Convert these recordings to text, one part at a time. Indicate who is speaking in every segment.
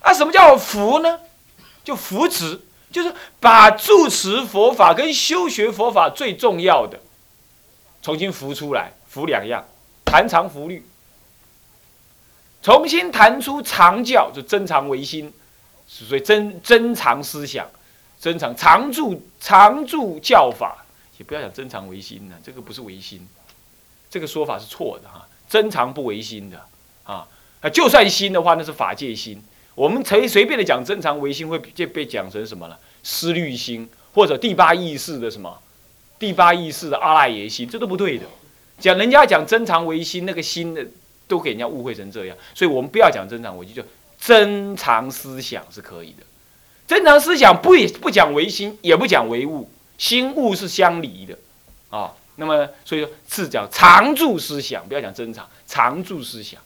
Speaker 1: 啊，什么叫扶呢？就扶持，就是把住持佛法跟修学佛法最重要的重新扶出来，扶两样，谈常扶律，重新谈出常教，就真常唯心，所以真真常思想，真常常住常住教法，也不要讲真常唯心呢，这个不是唯心，这个说法是错的哈，真常不唯心的啊，啊，就算心的话，那是法界心。我们随随便的讲真常唯心，会就被讲成什么了？思虑心，或者第八意识的什么？第八意识的阿赖耶心，这都不对的。讲人家讲真常唯心，那个心的都给人家误会成这样，所以我们不要讲真常唯心，就真常思想是可以的。真常思想不也不讲唯心，也不讲唯物，心物是相离的啊。那么所以说是讲常住思想，不要讲真常，常住思想。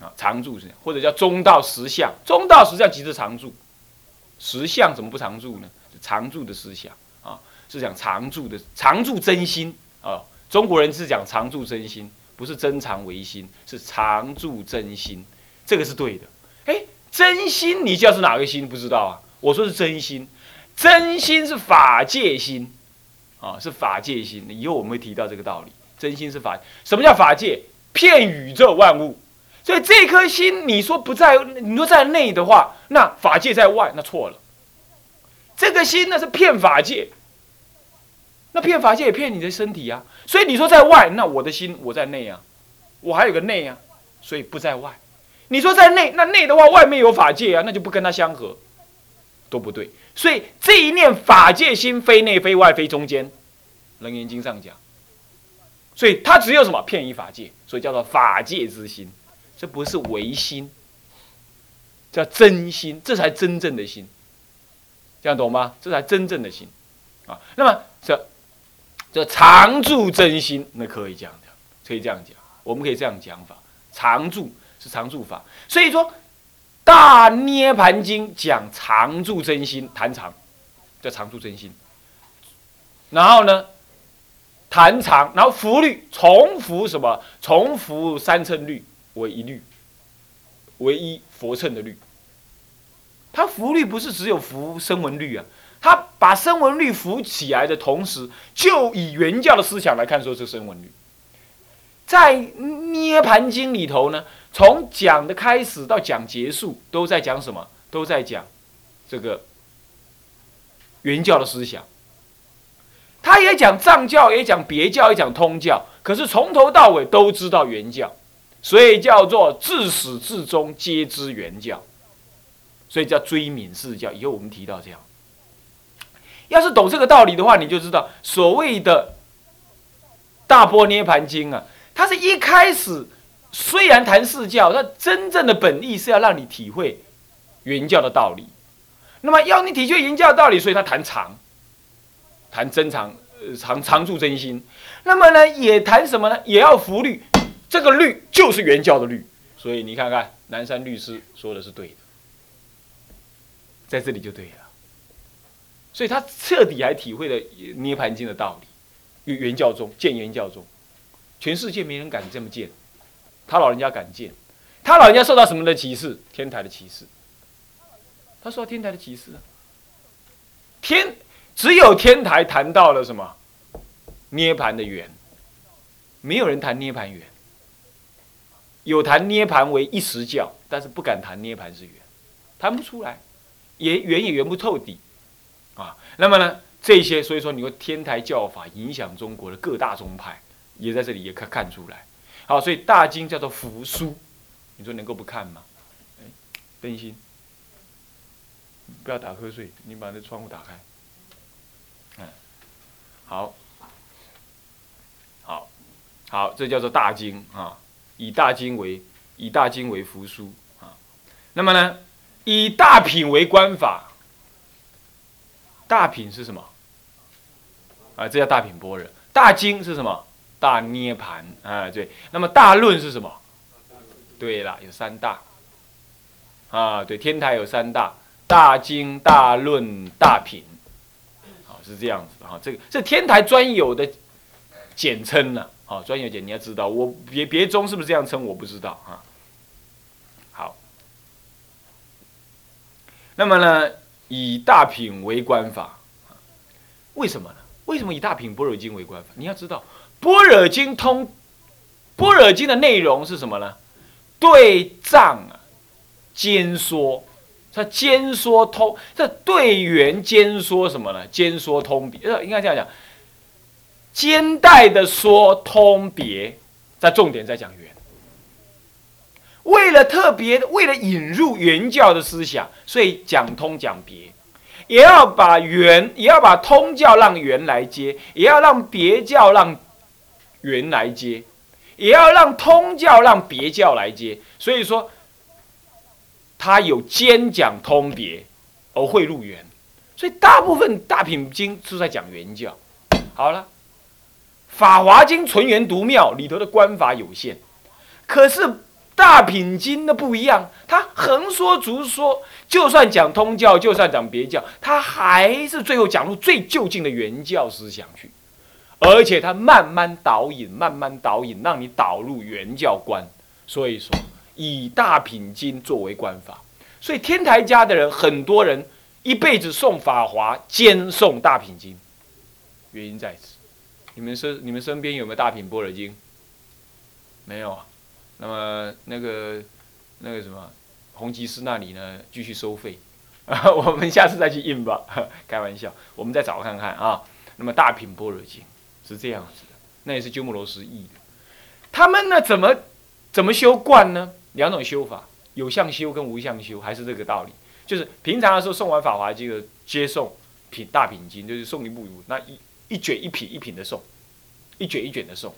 Speaker 1: 啊，常住是或者叫中道实相，中道实相即是常住，实相怎么不常住呢？常住的思想啊，是讲常住的常住真心啊。中国人是讲常住真心，不是真常唯心，是常住真心，这个是对的。哎，真心你叫是哪个心？不知道啊。我说是真心，真心是法界心啊，是法界心。以后我们会提到这个道理，真心是法。什么叫法界？骗宇宙万物。所以这颗心，你说不在，你说在内的话，那法界在外，那错了。这个心那是骗法界，那骗法界也骗你的身体啊。所以你说在外，那我的心我在内啊，我还有个内啊，所以不在外。你说在内，那内的话，外面有法界啊，那就不跟它相合，都不对。所以这一念法界心，非内非外非中间，《楞严经》上讲，所以它只有什么骗一法界，所以叫做法界之心。这不是唯心，叫真心，这才真正的心，这样懂吗？这才真正的心，啊，那么这这常住真心，那可以这样讲，可以这样讲，我们可以这样讲法，常住是常住法，所以说《大涅盘经》讲常住真心，谈常叫常住真心，然后呢，谈常，然后福律重复什么？重复三称律。为一律，唯一佛乘的律。他福律不是只有福声闻律啊，他把声闻律扶起来的同时，就以原教的思想来看，说是声闻律。在涅盘经里头呢，从讲的开始到讲结束，都在讲什么？都在讲这个原教的思想。他也讲藏教，也讲别教，也讲通教，可是从头到尾都知道原教。所以叫做自始至终皆知原教，所以叫追敏释教。以后我们提到这样，要是懂这个道理的话，你就知道所谓的大波涅盘经啊，它是一开始虽然谈释教，它真正的本意是要让你体会原教的道理。那么要你体会原教的道理，所以他谈常，谈真常，呃常常住真心。那么呢，也谈什么呢？也要福律。这个律就是原教的律，所以你看看南山律师说的是对的，在这里就对了。所以他彻底还体会了《涅盘经》的道理，原原教中见原教中，全世界没人敢这么见，他老人家敢见，他老人家受到什么的歧视？天台的歧视。他说天台的歧视，天只有天台谈到了什么？涅盘的缘，没有人谈涅盘缘。有谈涅盘为一时教，但是不敢谈涅盘是圆，谈不出来，也圆也圆不透底，啊，那么呢，这些所以说你说天台教法影响中国的各大宗派，也在这里也可看出来。好，所以大经叫做福书，你说能够不看吗？哎，灯芯，不要打瞌睡，你把那窗户打开。嗯，好，好，好，这叫做大经啊。以大经为以大经为扶书啊，那么呢，以大品为观法。大品是什么？啊，这叫大品般若。大经是什么？大涅盘啊，对。那么大论是什么？对了，有三大。啊，对，天台有三大：大经、大论、大品。好，是这样子啊。这个是天台专有的简称呢哦。专有简你要知道，我别别宗是不是这样称？我不知道啊。好，那么呢，以大品为官法，为什么呢？为什么以大品般若经为官法？你要知道，般若经通，般若经的内容是什么呢？对仗啊，兼说，它兼说通，这对缘兼说什么呢？兼说通别，呃，应该这样讲，兼带的说通别，在重点在讲缘。为了特别，为了引入原教的思想，所以讲通讲别，也要把原，也要把通教让原来接，也要让别教让原来接，也要让通教让别教来接。所以说，他有兼讲通别，而会入原。所以大部分大品经是在讲原教。好了，《法华经》纯元独妙，里头的观法有限，可是。大品经的不一样，他横说直说，就算讲通教，就算讲别教，他还是最后讲入最就近的原教思想去，而且他慢慢导引，慢慢导引，让你导入原教观。所以说，以大品经作为观法，所以天台家的人，很多人一辈子诵法华兼诵大品经，原因在此。你们身你们身边有没有大品般若经？没有啊。那么那个那个什么红吉寺那里呢？继续收费，我们下次再去印吧。开玩笑，我们再找看看啊。那么大品般若经是这样子的，那也是鸠摩罗什译的。他们呢怎么怎么修观呢？两种修法，有相修跟无相修，还是这个道理。就是平常的时候送完法华经的接送品大品经，就是送一部那一一卷一品一品的送，一卷一卷的送。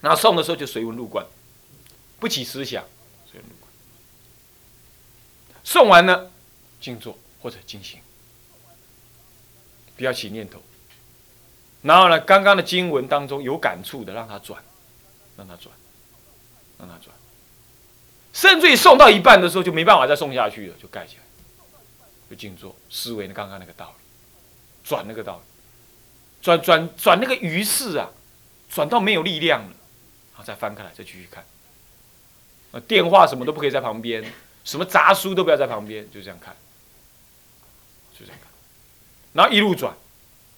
Speaker 1: 然后送的时候就随文入观。不起思想，随文入观送完了，静坐或者静心，不要起念头。然后呢，刚刚的经文当中有感触的，让他转，让他转，让他转。甚至于送到一半的时候，就没办法再送下去了，就盖起来，就静坐思维刚刚那个道理，转那个道理，转转转那个鱼势啊，转到没有力量了，好，再翻开来，再继续看。电话什么都不可以在旁边，什么杂书都不要在旁边，就这样看，就这样看，然后一路转，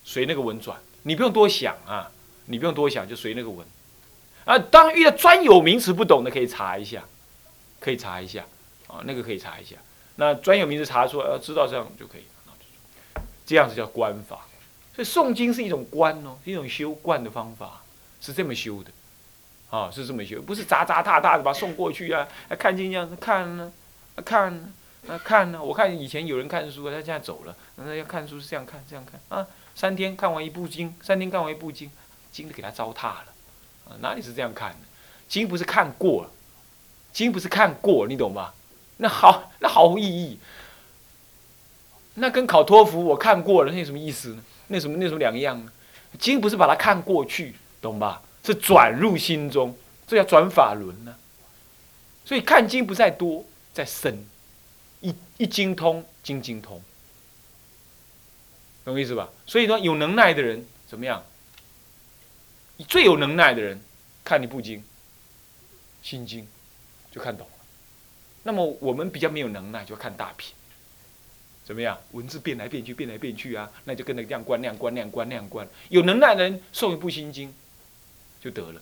Speaker 1: 随那个文转，你不用多想啊，你不用多想，就随那个文，啊，当遇到专有名词不懂的，可以查一下，可以查一下，啊，那个可以查一下，那专有名词查出来，知道这样就可以，这样子叫观法，所以诵经是一种观哦，一种修观的方法，是这么修的。啊，是这么修，不是砸砸踏踏的把送过去啊！看经这样子看呢，看呢，啊看呢。我看以前有人看书，他现在走了，那要看书是这样看，这样看啊。三天看完一部经，三天看完一部经，经都给他糟蹋了啊！哪里是这样看的？经不是看过了，经不是看过，你懂吧？那好，那毫无意义。那跟考托福我看过了，那有什么意思呢？那什么那什么两样呢？经不是把它看过去，懂吧？是转入心中，这叫转法轮呢。所以看经不在多，在深，一一精通，精精通，懂意思吧？所以说有能耐的人怎么样？最有能耐的人看你不经，心经就看懂了。那么我们比较没有能耐，就看大品，怎么样？文字变来变去，变来变去啊，那就跟着亮观亮观亮观亮观。有能耐的人送一部心经。就得了，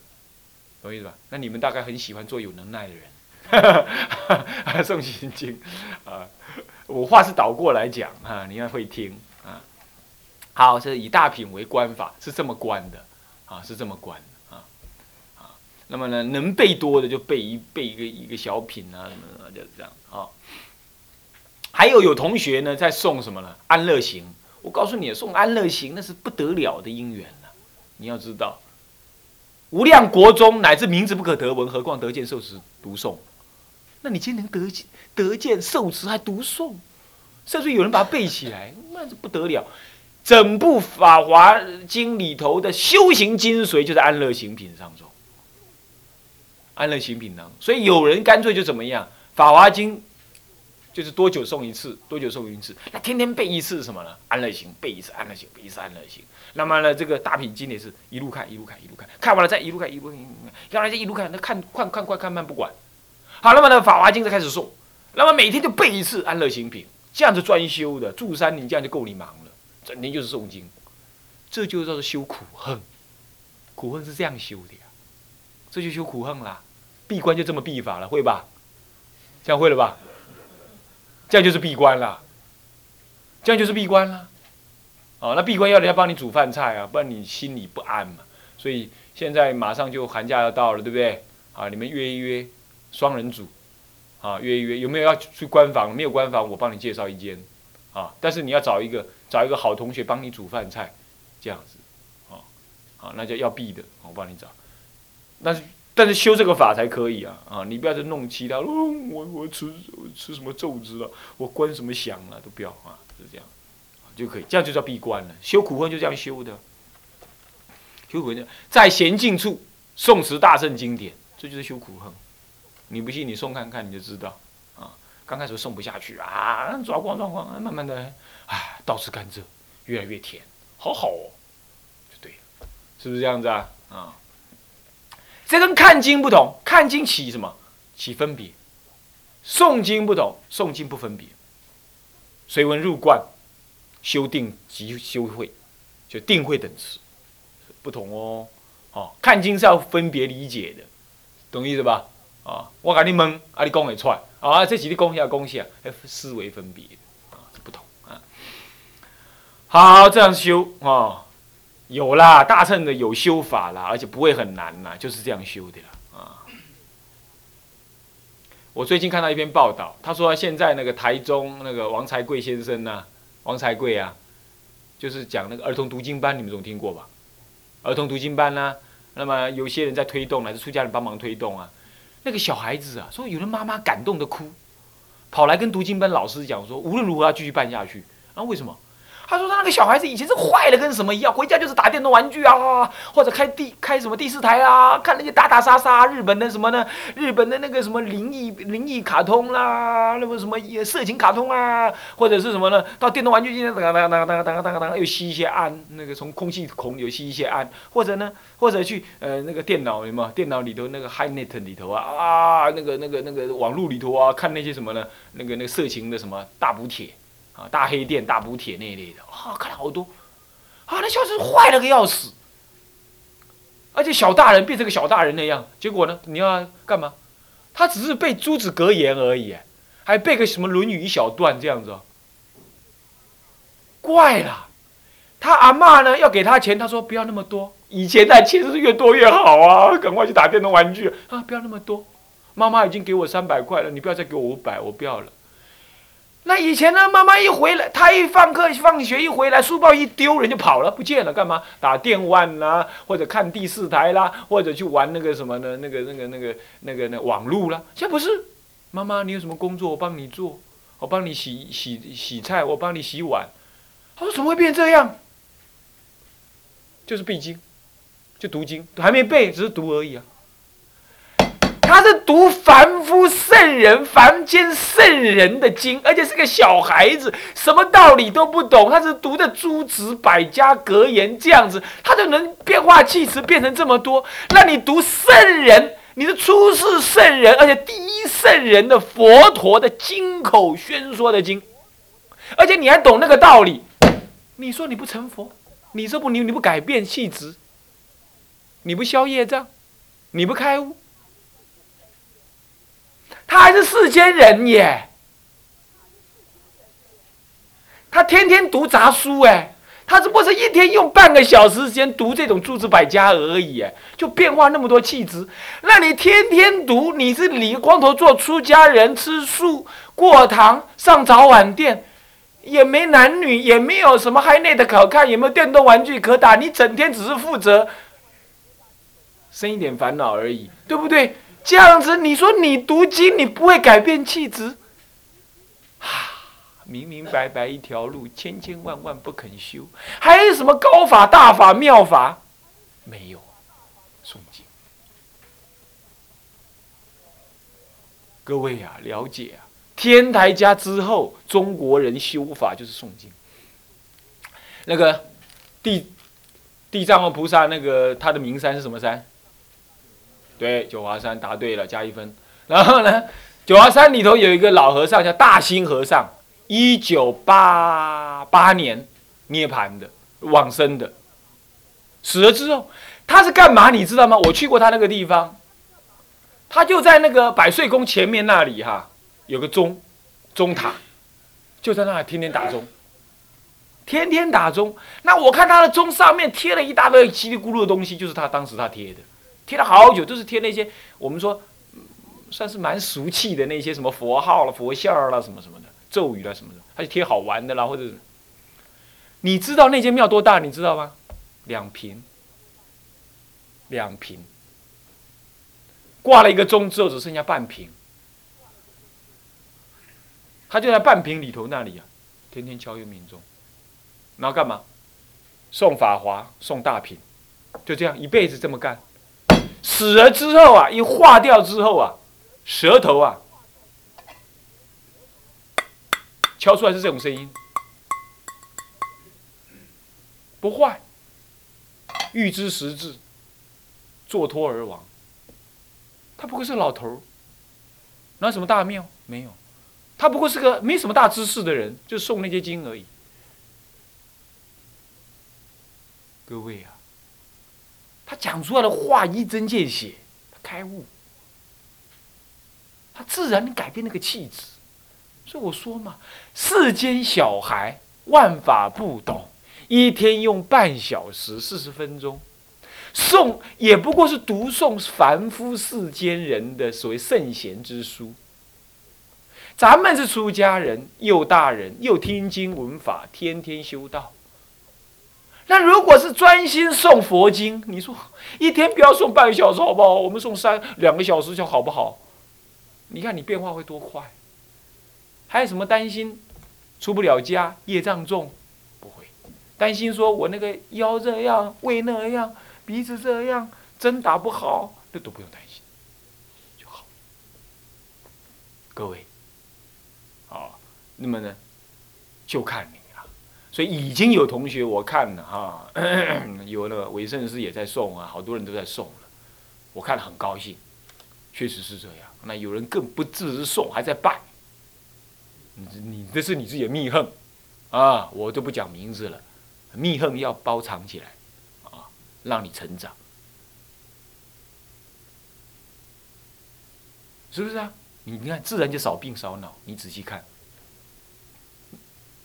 Speaker 1: 懂意思吧？那你们大概很喜欢做有能耐的人，送心经啊。我话是倒过来讲啊，你要会听啊。好，是以大品为观法，是这么观的啊，是这么观啊啊。那么呢，能背多的就背一背一个一个小品啊，什么的，就是这样啊。还有有同学呢在送什么呢？安乐行。我告诉你，送安乐行那是不得了的因缘了，你要知道。无量国中乃至名字不可得闻，何况得见受持读诵？那你今天能得见得见受持还读诵，甚至有人把它背起来，那是不得了。整部法华经里头的修行精髓，就在安乐行品上中。安乐行品当中，所以有人干脆就怎么样？法华经。就是多久送一次？多久送一次？那天天背一次什么呢？安乐行背一次，安乐行背一次，安乐行。那么呢，这个大品经也是一路看，一路看，一路看，看完了再一路看，一路看，看完了再一路看，那看看看快看慢不管。好，那么呢，法华经就开始诵，那么每天就背一次安乐行品，这样子专修的，住山林这样就够你忙了，整天就是诵经，这就叫做修苦恨。苦恨是这样修的呀，这就修苦恨啦。闭关就这么闭法了，会吧？这样会了吧？这样就是闭关了，这样就是闭关了。哦，那闭关要人家帮你煮饭菜啊，不然你心里不安嘛。所以现在马上就寒假要到了，对不对？啊，你们约一约，双人组，啊，约一约，有没有要去关房？没有关房，我帮你介绍一间，啊，但是你要找一个找一个好同学帮你煮饭菜，这样子，啊，啊，那就要闭的，我帮你找。但是但是修这个法才可以啊，啊，你不要再弄其他，我我吃吃什么咒子了，我观什么想了，都不要啊，是这样，就可以，这样就叫闭关了。修苦恨就这样修的，修苦恨在闲静处诵持大圣经典。这就是修苦恨，你不信你送看看你就知道，啊，刚开始送不下去啊，抓光抓光，慢慢的，哎，到吃甘蔗，越来越甜，好好哦，就对，是不是这样子啊？啊，这跟看经不同，看经起什么？起分别，诵经不同，诵经不分别，随文入观，修定即修慧，就定慧等次，不同哦，哦，看经是要分别理解的。懂意思吧？啊，我跟你问，啊，你讲会出来，啊，这是你讲下讲下，思维分别啊，不同啊。好，这样修啊，有啦，大乘的有修法啦，而且不会很难啦，就是这样修的啦啊。我最近看到一篇报道，他说现在那个台中那个王才贵先生呢，王才贵啊，就是讲那个儿童读经班，你们总听过吧？儿童读经班呢？那么有些人在推动，还是出家人帮忙推动啊？那个小孩子啊，说有的妈妈感动的哭，跑来跟读经班老师讲说，无论如何要继续办下去。啊，为什么？他说他那个小孩子以前是坏的跟什么一样，回家就是打电动玩具啊，或者开第开什么第四台啊，看那些打打杀杀，日本的什么呢？日本的那个什么灵异灵异卡通啦，那么什么色情卡通啊，或者是什么呢？到电动玩具间，当当当当当当当，又吸一些氨，那个从空气孔又吸一些氨，或者呢，或者去呃那个电脑什么电脑里头那个 HiNet 里头啊啊，那个那个那个网络里头啊，看那些什么呢？那个那个色情的什么大补帖。大黑店、大补帖那一类的，啊，看了好多，啊，那小孩子坏了个要死，而且小大人变成个小大人那样，结果呢，你要干嘛？他只是背朱子格言而已，还背个什么《论语》一小段这样子哦，怪了。他阿妈呢要给他钱，他说不要那么多，以前的钱是越多越好啊，赶快去打电动玩具啊，不要那么多。妈妈已经给我三百块了，你不要再给我五百，我不要了。那以前呢？妈妈一回来，他一放课、放学一回来，书包一丢，人就跑了，不见了，干嘛？打电玩啦，或者看第四台啦，或者去玩那个什么呢？那个、那个、那个、那个、那网路啦。现在不是，妈妈，你有什么工作，我帮你做，我帮你洗洗洗菜，我帮你洗碗。他说：怎么会变这样？就是背经，就读经，还没背，只是读而已啊。他是读凡夫圣人、凡间圣人的经，而且是个小孩子，什么道理都不懂。他是读的诸子百家格言这样子，他就能变化气词变成这么多。那你读圣人，你是出世圣人，而且第一圣人的佛陀的经口宣说的经，而且你还懂那个道理。你说你不成佛，你说不你你不改变气质，你不消业障，你不开悟。还是世间人耶，他天天读杂书哎，他只不过是一天用半个小时时间读这种诸子百家而已哎，就变化那么多气质。那你天天读，你是理光头做出家人，吃素过堂上早晚店，也没男女，也没有什么嗨内的可看，也没有电动玩具可打，你整天只是负责生一点烦恼而已，对不对？这样子，你说你读经，你不会改变气质？啊，明明白白一条路，千千万万不肯修，还有什么高法、大法、妙法？没有，诵经。各位啊，了解啊，天台家之后，中国人修法就是诵经。那个地地藏王菩萨，那个他的名山是什么山？对，九华山答对了，加一分。然后呢，九华山里头有一个老和尚叫大兴和尚，一九八八年涅盘的往生的，死了之后，他是干嘛？你知道吗？我去过他那个地方，他就在那个百岁宫前面那里哈，有个钟钟塔，就在那里天天打钟，天天打钟。那我看他的钟上面贴了一大堆稀里咕噜的东西，就是他当时他贴的，贴了好久，都是贴那些我们说。算是蛮俗气的那些什么佛号了、佛像了、什么什么的咒语了什么的，他就贴好玩的啦，或者你知道那间庙多大？你知道吗？两平，两平，挂了一个钟之后只剩下半平，他就在半平里头那里啊，天天敲月明钟，然后干嘛？送法华，送大品，就这样一辈子这么干，死了之后啊，一化掉之后啊。舌头啊，敲出来是这种声音，不坏。欲知实质，坐脱而亡。他不过是老头儿，哪什么大庙？没有，他不过是个没什么大知识的人，就诵那些经而已。各位啊，讲出来的话一针见血，他开悟。他自然改变那个气质，所以我说嘛，世间小孩万法不懂，一天用半小时四十分钟诵，也不过是读诵凡夫世间人的所谓圣贤之书。咱们是出家人，又大人，又听经闻法，天天修道。那如果是专心诵佛经，你说一天不要诵半个小时好不好？我们诵三两个小时就好不好？你看你变化会多快？还有什么担心出不了家、业障重？不会担心说我那个腰这样、胃那样、鼻子这样，针打不好，那都不用担心就好。各位，好，那么呢，就看你。所以已经有同学我看了哈，有那个韦圣师也在送啊，好多人都在送了，我看了很高兴，确实是这样。那有人更不自知送，还在拜。你你这是你自己的密恨，啊，我就不讲名字了。密恨要包藏起来，啊，让你成长，是不是啊？你你看，自然就少病少恼。你仔细看，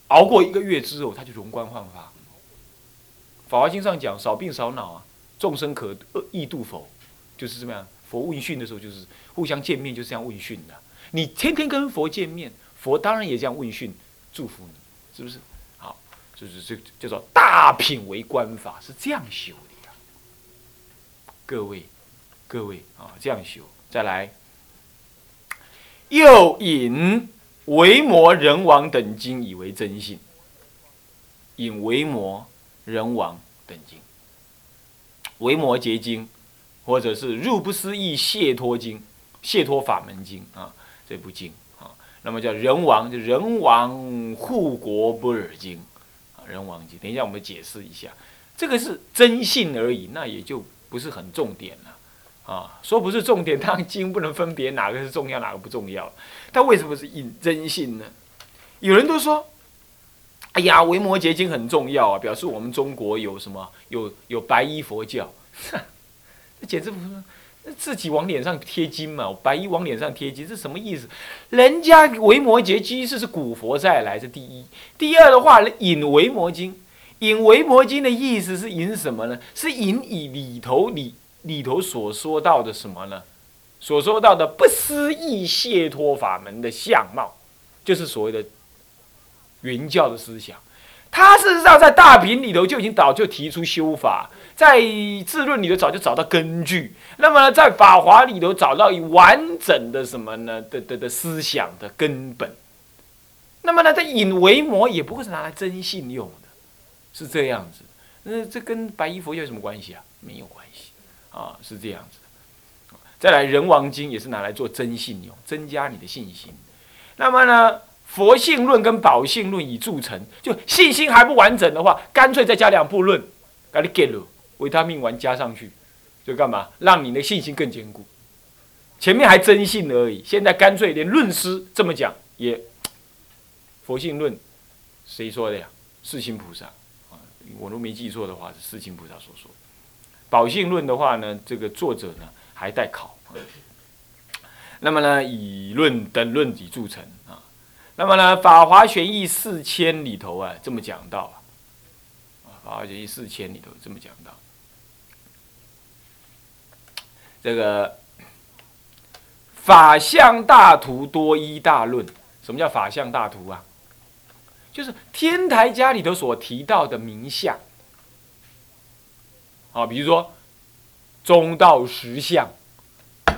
Speaker 1: 熬过一个月之后，他就容光焕发。法华经上讲，少病少恼啊，众生可易度否？就是这么样。佛问讯的时候，就是互相见面，就是这样问讯的。你天天跟佛见面，佛当然也这样问讯，祝福你，是不是？好，就是这叫做大品为观法，是这样修的呀。各位，各位啊，这样修，再来。又引维摩人王等经以为真信，引维摩人王等经，维摩诘经。或者是《入不思议解脱经》《解脱法门经》啊，这部经啊，那么叫人王，就人王护国不尔经啊，人王经。等一下我们解释一下，这个是真信而已，那也就不是很重点了啊。说不是重点，当然经不能分别哪个是重要，哪个不重要。但为什么是引真性呢？有人都说，哎呀，维摩诘经很重要啊，表示我们中国有什么有有白衣佛教。这简直不是自己往脸上贴金嘛！白衣往脸上贴金，这什么意思？人家维摩诘经是是古佛再来，是第一。第二的话，引维摩经，引维摩经的意思是引什么呢？是引以里头里里头所说到的什么呢？所说到的不思议解脱法门的相貌，就是所谓的原教的思想。他事实上在大品里头就已经早就提出修法。在自论里头早就找到根据，那么呢，在法华里头找到完整的什么呢？的的的思想的根本。那么呢，这引为魔也不会是拿来真信用的，是这样子。那这跟白衣佛有什么关系啊？没有关系啊，是这样子的。再来，人王经也是拿来做真信用，增加你的信心。那么呢，佛性论跟宝性论已铸成，就信心还不完整的话，干脆再加两部论，给你给了。维他命丸加上去，就干嘛？让你的信心更坚固。前面还真信而已，现在干脆连论师这么讲也佛性论谁说的呀？世亲菩萨啊，我都没记错的话是世亲菩萨所说。宝性论的话呢，这个作者呢还待考。那么呢，以论等论底著成啊。那么呢，《法华玄义四千》里头啊，这么讲到啊，《法华玄义四千》里头这么讲到，这个法相大图多一大论。什么叫法相大图啊？就是天台家里头所提到的名相。啊，比如说中道实相。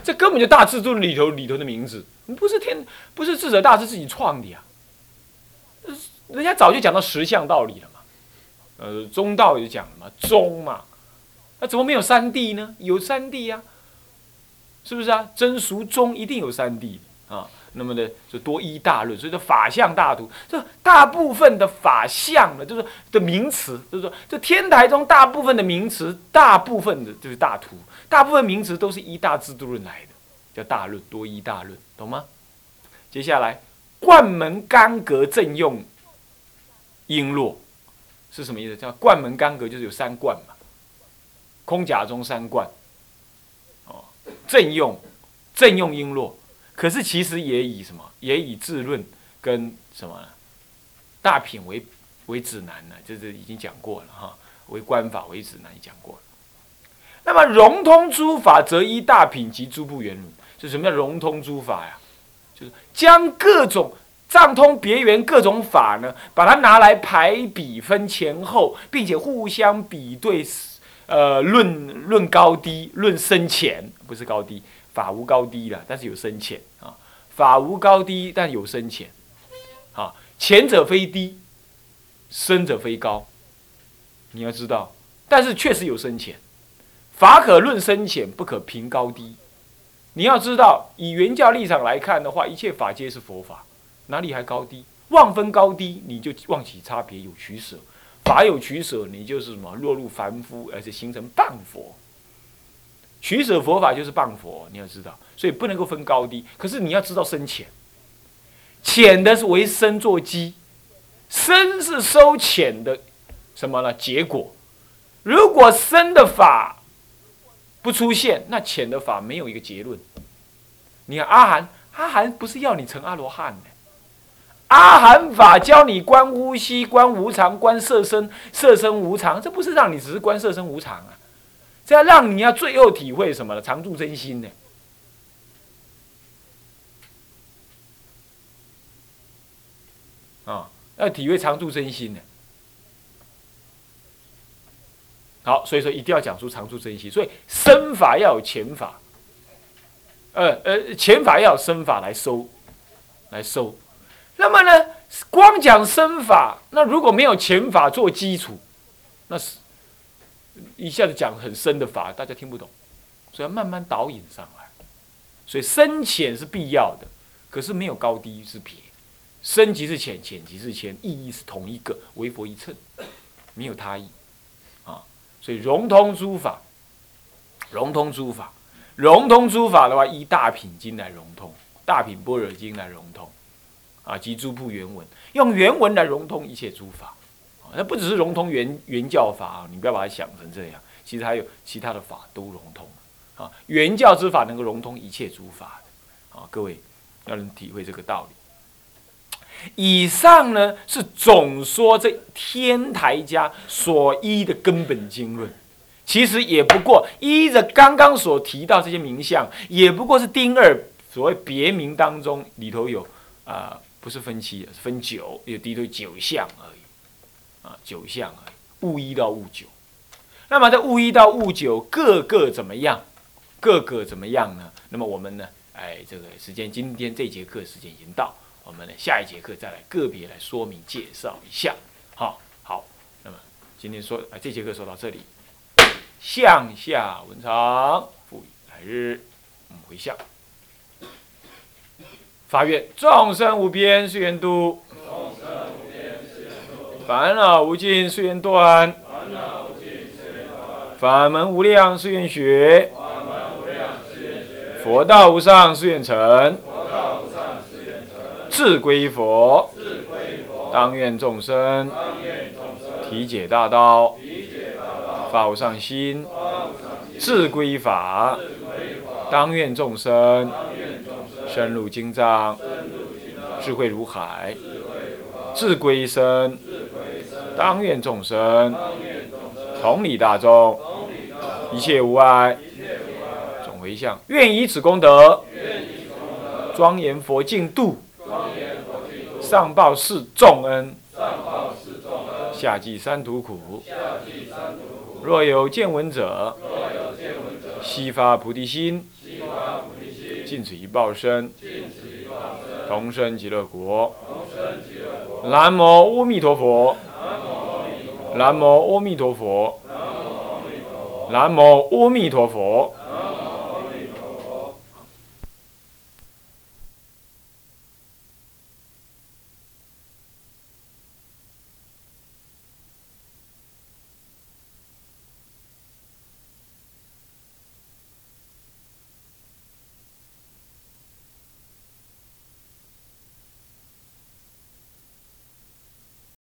Speaker 1: 这根本就大智度里头里头的名字，不是天，不是智者大师自己创的呀。人家早就讲到实相道理了嘛。呃，中道也讲了嘛，中嘛，那怎么没有三谛呢？有三谛呀，是不是啊？真俗中一定有三谛啊。那么呢，就多一大论，所以说法相大图，这大部分的法相呢，就是的名词，就是说这天台中大部分的名词，大部分的就是大图。大部分名词都是一大制度论来的，叫大论多一大论，懂吗？接下来冠门干戈正用璎珞是什么意思？叫冠门干戈就是有三冠嘛，空甲中三冠，哦，正用正用璎珞，可是其实也以什么？也以自论跟什么大品为为指南呢？这是已经讲过了哈，为官法为指南讲过了。那么融通诸法，则依大品及诸部圆轮。是什么叫融通诸法呀？就是将各种藏通别圆各种法呢，把它拿来排比分前后，并且互相比对，呃，论论高低，论深浅，不是高低，法无高低的，但是有深浅啊。法无高低，但有深浅。啊，浅者非低，深者非高。你要知道，但是确实有深浅。法可论深浅，不可评高低。你要知道，以原教立场来看的话，一切法皆是佛法，哪里还高低？妄分高低，你就妄起差别，有取舍。法有取舍，你就是什么？落入凡夫，而且形成谤佛。取舍佛法就是谤佛，你要知道，所以不能够分高低。可是你要知道深浅，浅的是为深作基，深是收浅的什么呢？结果，如果深的法。不出现，那浅的法没有一个结论。你看阿含，阿含不是要你成阿罗汉的，阿含法教你观呼吸、观无常、观色身、色身无常，这不是让你只是观色身无常啊，这要让你要最后体会什么呢？常住真心呢？啊，要体会常住真心呢。好，所以说一定要讲出常住真心。所以身法要有前法，呃呃，前法要有身法来收，来收。那么呢，光讲身法，那如果没有前法做基础，那是一下子讲很深的法，大家听不懂。所以要慢慢导引上来。所以深浅是必要的，可是没有高低之别。深即是浅，浅即是浅，意义是同一个，为佛一乘，没有他意。所以融通诸法，融通诸法，融通诸法的话，依大品经来融通，大品般若经来融通，啊，及诸部原文，用原文来融通一切诸法，那不只是融通原原教法，你不要把它想成这样，其实还有其他的法都融通，啊，原教之法能够融通一切诸法的，啊，各位要能体会这个道理。以上呢是总说这天台家所依的根本经论，其实也不过依着刚刚所提到这些名相，也不过是丁二所谓别名当中里头有啊，不是分七，是分九，有低头九相而已，啊，九相而已，物一到物九。那么这物一到物九各个怎么样？各个怎么样呢？那么我们呢？哎，这个时间今天这节课时间已经到。我们呢，下一节课再来个别来说明介绍一下，好，好，那么今天说啊，这节课说到这里，向下文长复来日，我们回向，发愿众生无边誓愿度，烦恼无尽誓愿断，法门无量誓愿学，佛道无上誓愿成。至归佛，当愿众生。体解大道，法无上心；至归法，当愿众生。深入经藏，智慧如海；至归身，当愿众生同理大众，一切无碍。总回向，愿以此功德，庄严佛净土。上报四重恩，下济三途苦。若有见闻者，悉发菩提心，尽此一报身，同生极乐国。南无阿弥陀佛。南无阿弥陀佛。南无阿弥陀佛。